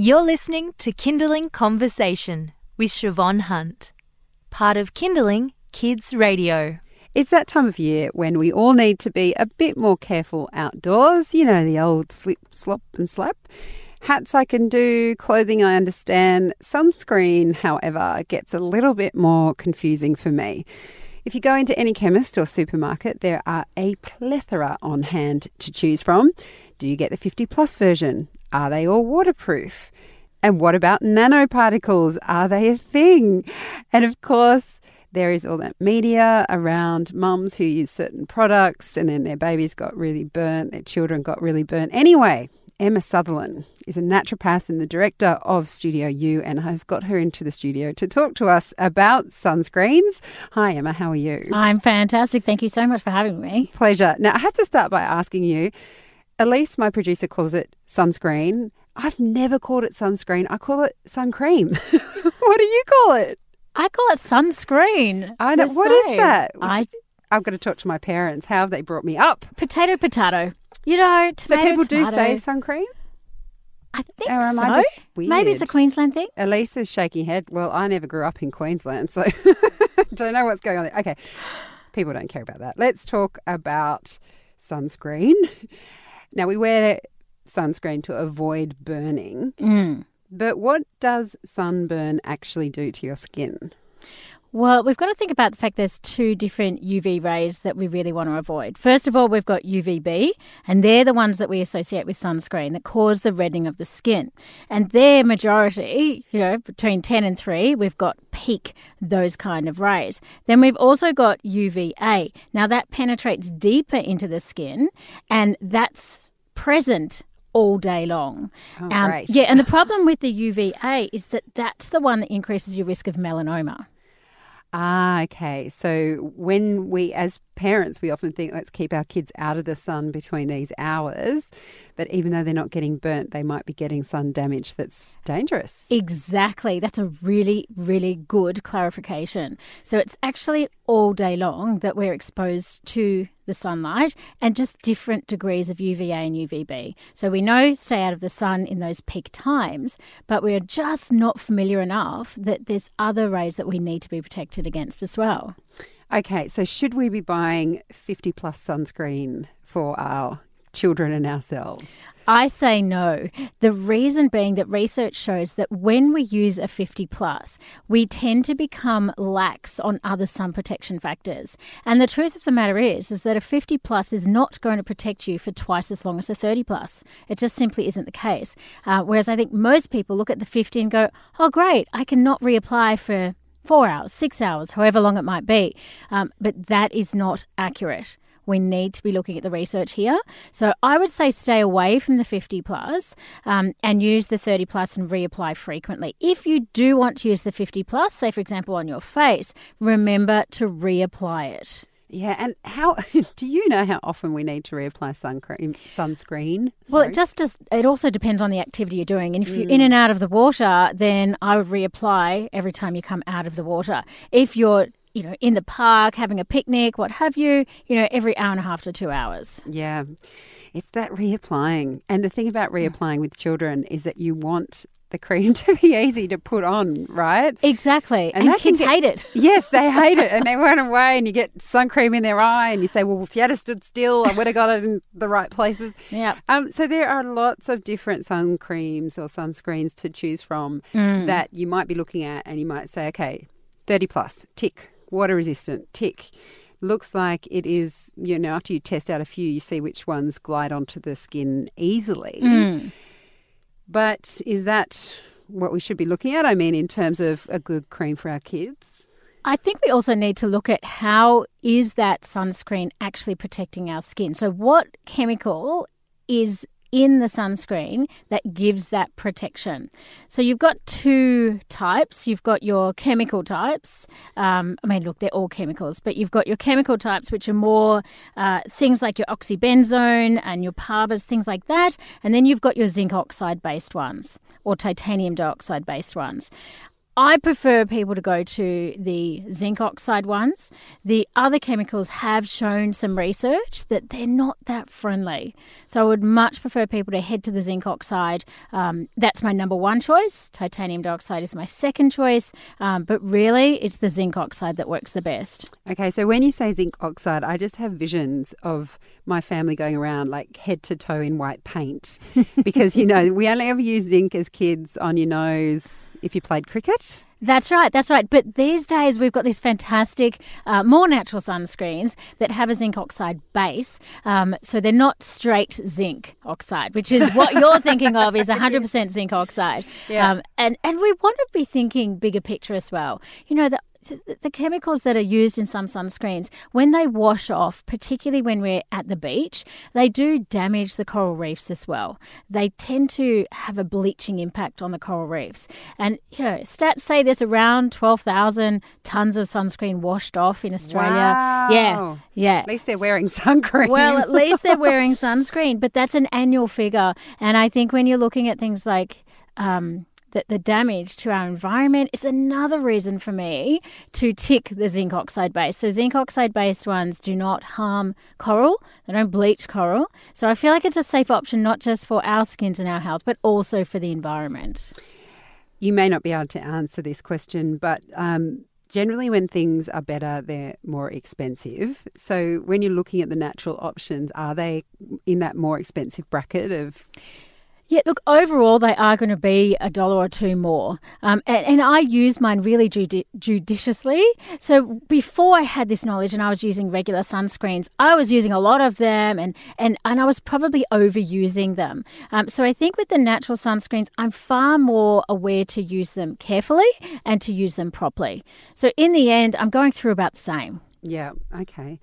You're listening to Kinderling Conversation with Siobhan Hunt, part of Kinderling Kids Radio. It's that time of year when we all need to be a bit more careful outdoors. You know, the old slip, slop, and slap. Hats I can do, clothing I understand. Sunscreen, however, gets a little bit more confusing for me. If you go into any chemist or supermarket, there are a plethora on hand to choose from. Do you get the 50 plus version? Are they all waterproof? And what about nanoparticles? Are they a thing? And of course, there is all that media around mums who use certain products and then their babies got really burnt, their children got really burnt. Anyway, Emma Sutherland is a naturopath and the director of Studio You, and I've got her into the studio to talk to us about sunscreens. Hi, Emma, how are you? I'm fantastic. Thank you so much for having me. Pleasure. Now, I have to start by asking you Elise, my producer, calls it sunscreen. I've never called it sunscreen. I call it sun cream. what do you call it? I call it sunscreen. I know. What is that? I I've got to talk to my parents. How have they brought me up? potato potato. You know, So tomato, people do say sun cream? I think Or am so. I just Maybe it's a? Queensland thing. Elise is shaking head. Well, I never grew up in Queensland, so don't know what's going on there. Okay, people don't care about that. Let's talk about sunscreen. Now, we wear sunscreen to avoid burning, Mm. but what does sunburn actually do to your skin? Well, we've got to think about the fact there's two different UV rays that we really want to avoid. First of all, we've got UVB, and they're the ones that we associate with sunscreen that cause the reddening of the skin. And their majority, you know, between 10 and 3, we've got peak those kind of rays. Then we've also got UVA. Now that penetrates deeper into the skin, and that's present all day long. Oh, Um. Yeah, and the problem with the UVA is that that's the one that increases your risk of melanoma. Ah, okay. So when we, as parents, we often think, let's keep our kids out of the sun between these hours. But even though they're not getting burnt, they might be getting sun damage that's dangerous. Exactly. That's a really, really good clarification. So it's actually all day long that we're exposed to the sunlight and just different degrees of UVA and UVB. So we know stay out of the sun in those peak times, but we're just not familiar enough that there's other rays that we need to be protected against as well. Okay, so should we be buying 50 plus sunscreen for our children and ourselves? I say no. The reason being that research shows that when we use a 50 plus, we tend to become lax on other sun protection factors. And the truth of the matter is is that a 50 plus is not going to protect you for twice as long as a 30 plus. It just simply isn't the case. Uh, whereas I think most people look at the 50 and go, "Oh great, I can not reapply for 4 hours, 6 hours, however long it might be." Um, but that is not accurate we need to be looking at the research here. So I would say stay away from the 50 plus um, and use the 30 plus and reapply frequently. If you do want to use the 50 plus, say for example on your face, remember to reapply it. Yeah, and how do you know how often we need to reapply sun cream, sunscreen? Well, Sorry. it just does, it also depends on the activity you're doing. And if you're in and out of the water, then I would reapply every time you come out of the water. If you're you know, in the park, having a picnic, what have you, you know, every hour and a half to two hours. Yeah, it's that reapplying. And the thing about reapplying with children is that you want the cream to be easy to put on, right? Exactly. And And, kids get- hate it. Yes, they hate it and they run away and you get sun cream in their eye and you say, well, if you had stood still, I would have got it in the right places. Yeah. Um, so there are lots of different sun creams or sunscreens to choose from Mm. that you might be looking at and you might say, okay, 30 plus, tick, water resistant, tick. Looks like it is, you know, after you test out a few, you see which ones glide onto the skin easily. Mm. But is that what we should be looking at? I mean, in terms of a good cream for our kids? I think we also need to look at how is that sunscreen actually protecting our skin. So what chemical is in the sunscreen that gives that protection. So you've got two types. You've got your chemical types. Um, I mean, look, they're all chemicals, but you've got your chemical types, which are more uh, things like your oxybenzone and your PABAs, things like that. And then you've got your zinc oxide based ones or titanium dioxide based ones. I prefer people to go to the zinc oxide ones. The other chemicals have shown some research that they're not that friendly. So I would much prefer people to head to the zinc oxide. Um, that's my number one choice. Titanium dioxide is my second choice. Um, but really, it's the zinc oxide that works the best. Okay, so when you say zinc oxide, I just have visions of my family going around like head to toe in white paint because, you know, we only ever use zinc as kids on your nose if you played cricket. That's right, that's right. But these days we've got these fantastic, uh, more natural sunscreens that have a zinc oxide base. Um, so they're not straight zinc oxide, which is what you're thinking of is 100% yes. zinc oxide. Yeah. Um, and, and we want to be thinking bigger picture as well. You know, the the chemicals that are used in some sunscreens, when they wash off, particularly when we're at the beach, they do damage the coral reefs as well. They tend to have a bleaching impact on the coral reefs. And, you know, stats say there's around 12,000 tons of sunscreen washed off in Australia. Wow. Yeah. Yeah. At least they're wearing sunscreen. Well, at least they're wearing sunscreen, but that's an annual figure. And I think when you're looking at things like, um, that the damage to our environment is another reason for me to tick the zinc oxide base. So, zinc oxide based ones do not harm coral, they don't bleach coral. So, I feel like it's a safe option not just for our skins and our health, but also for the environment. You may not be able to answer this question, but um, generally when things are better, they're more expensive. So, when you're looking at the natural options, are they in that more expensive bracket of? Yeah, look, overall, they are going to be a dollar or two more. Um, and, and, I use mine really judi- judiciously. So before I had this knowledge and I was using regular sunscreens, I was using a lot of them and, and, and I was probably overusing them. Um, so I think with the natural sunscreens, I'm far more aware to use them carefully and to use them properly. So in the end, I'm going through about the same. Yeah, okay.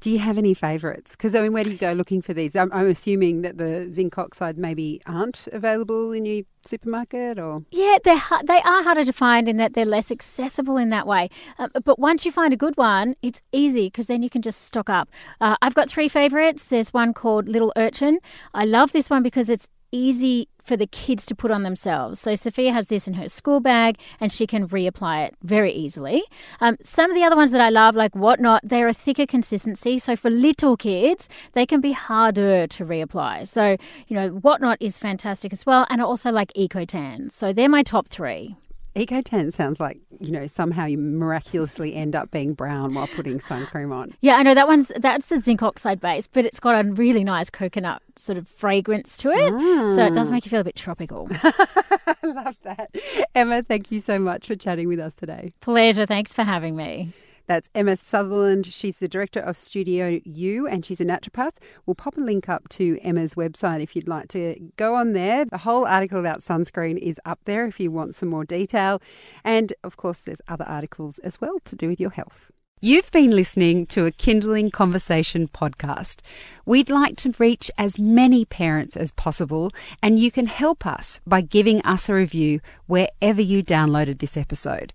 Do you have any favourites? Because I mean, where do you go looking for these? I'm, I'm, assuming that the zinc oxide maybe aren't available in your supermarket, or yeah, they they are harder to find in that they're less accessible in that way. Um, but once you find a good one, it's easy because then you can just stock up. Uh, I've got three favourites. There's one called Little Urchin. I love this one because it's easy for the kids to put on themselves. So Sophia has this in her school bag and she can reapply it very easily. Um, some of the other ones that I love, like Wotnot, they're a thicker consistency. So for little kids, they can be harder to reapply. So, you know, Wotnot is fantastic as well. And I also like Ecotan. So they're my top three. Ecotan sounds like, you know, somehow you miraculously end up being brown while putting sun cream on. Yeah, I know that one's that's the zinc oxide base, but it's got a really nice coconut sort of fragrance to it. Mm. So it does make you feel a bit tropical. I love that. Emma, thank you so much for chatting with us today. Pleasure. Thanks for having me. That's Emma Sutherland. She's the director of Studio You and she's a naturopath. We'll pop a link up to Emma's website if you'd like to go on there. The whole article about sunscreen is up there if you want some more detail. And of course, there's other articles as well to do with your health. You've been listening to a Kinderling Conversation podcast. We'd like to reach as many parents as possible, and you can help us by giving us a review wherever you downloaded this episode.